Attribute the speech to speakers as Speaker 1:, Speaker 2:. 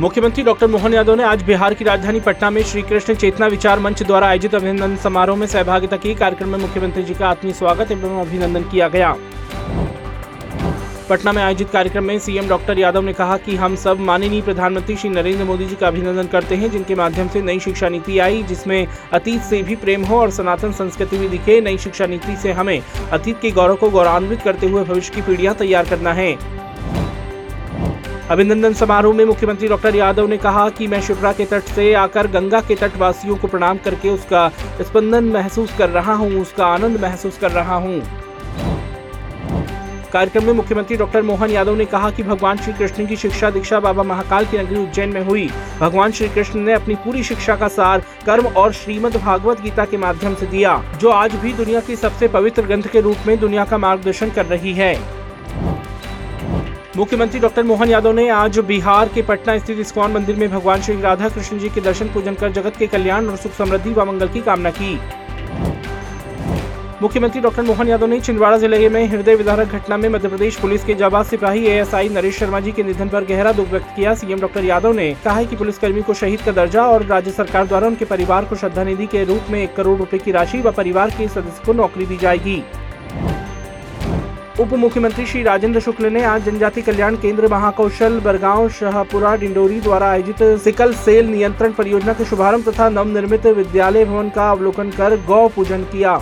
Speaker 1: मुख्यमंत्री डॉक्टर मोहन यादव ने आज बिहार की राजधानी पटना में श्री कृष्ण चेतना विचार मंच द्वारा आयोजित अभिनंदन समारोह में सहभागिता की कार्यक्रम में मुख्यमंत्री जी का आत्मीय स्वागत एवं अभिनंदन किया गया। पटना में आयोजित कार्यक्रम में सीएम डॉक्टर यादव ने कहा कि हम सब माननीय प्रधानमंत्री श्री नरेंद्र मोदी जी का अभिनंदन करते हैं, जिनके माध्यम से नई शिक्षा नीति आई, जिसमें अतीत से भी प्रेम हो और सनातन संस्कृति भी दिखे। नई शिक्षा नीति से हमें अतीत के गौरव को गौरवान्वित करते हुए भविष्य की पीढ़ियाँ तैयार करना है। अभिनंदन समारोह में मुख्यमंत्री डॉक्टर यादव ने कहा कि मैं शिप्रा के तट से आकर गंगा के तटवासियों को प्रणाम करके उसका स्पंदन महसूस कर रहा हूँ, उसका आनंद महसूस कर रहा हूँ। कार्यक्रम में मुख्यमंत्री डॉक्टर मोहन यादव ने कहा कि भगवान श्री कृष्ण की शिक्षा दीक्षा बाबा महाकाल की नगरी उज्जैन में हुई। भगवान श्री कृष्ण ने अपनी पूरी शिक्षा का सार, कर्म और श्रीमद् भागवत गीता के माध्यम से दिया, जो आज भी दुनिया की सबसे पवित्र ग्रंथ के रूप में दुनिया का मार्गदर्शन कर रही है। मुख्यमंत्री डॉक्टर मोहन यादव ने आज बिहार के पटना स्थित इस्कॉन मंदिर में भगवान श्री राधा कृष्ण जी के दर्शन पूजन कर जगत के कल्याण और सुख समृद्धि व मंगल की कामना की। मुख्यमंत्री डॉक्टर मोहन यादव ने छिंदवाड़ा ज़िले में हृदय विदारक घटना में मध्य प्रदेश पुलिस के जाबाज सिपाही एएसआई नरेश शर्मा जी के निधन पर गहरा दुख व्यक्त किया। सीएम डॉक्टर यादव ने कहा है कि पुलिसकर्मी को शहीद का दर्जा और राज्य सरकार द्वारा उनके परिवार को श्रद्धा निधि के रूप में एक करोड़ रूपए की राशि व परिवार के सदस्य को नौकरी दी जाएगी। उप मुख्यमंत्री श्री राजेंद्र शुक्ल ने आज जनजाति कल्याण केंद्र महाकौशल बरगांव शाहपुरा डिंडोरी द्वारा आयोजित सिकल सेल नियंत्रण परियोजना के शुभारंभ तथा नवनिर्मित विद्यालय भवन का अवलोकन कर गौ पूजन किया।